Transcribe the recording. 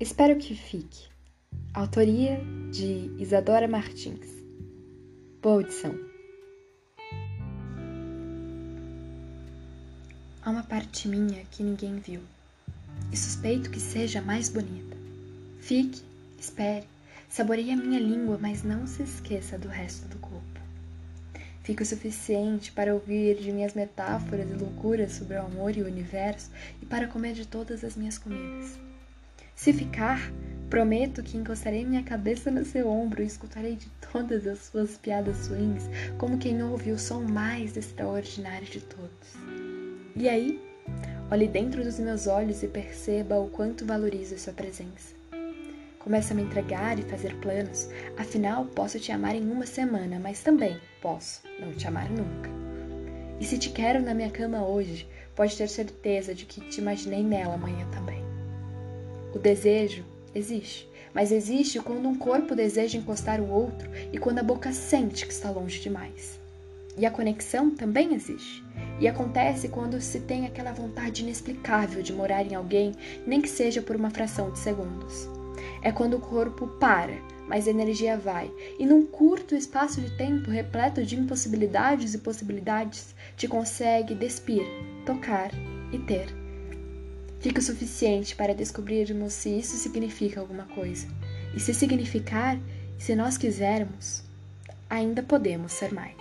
Espero que fique. Autoria de Isadora Martins. Boa audição. Há uma parte minha que ninguém viu, e suspeito que seja a mais bonita. Fique, espere, saboreie a minha língua, mas não se esqueça do resto do corpo. Fique o suficiente para ouvir de minhas metáforas e loucuras sobre o amor e o universo e para comer de todas as minhas comidas. Se ficar, prometo que encostarei minha cabeça no seu ombro e escutarei de todas as suas piadas swings como quem ouve o som mais extraordinário de todos. E aí, olhe dentro dos meus olhos e perceba o quanto valorizo sua presença. Comece a me entregar e fazer planos, afinal posso te amar em uma semana, mas também posso não te amar nunca. E se te quero na minha cama hoje, pode ter certeza de que te imaginei nela amanhã também. O desejo existe, mas existe quando um corpo deseja encostar o outro e quando a boca sente que está longe demais. E a conexão também existe. E acontece quando se tem aquela vontade inexplicável de morar em alguém, nem que seja por uma fração de segundos. É quando o corpo para, mas a energia vai, e num curto espaço de tempo repleto de impossibilidades e possibilidades, te consegue despir, tocar e ter. Fica o suficiente para descobrirmos se isso significa alguma coisa. E se significar, se nós quisermos, ainda podemos ser mais.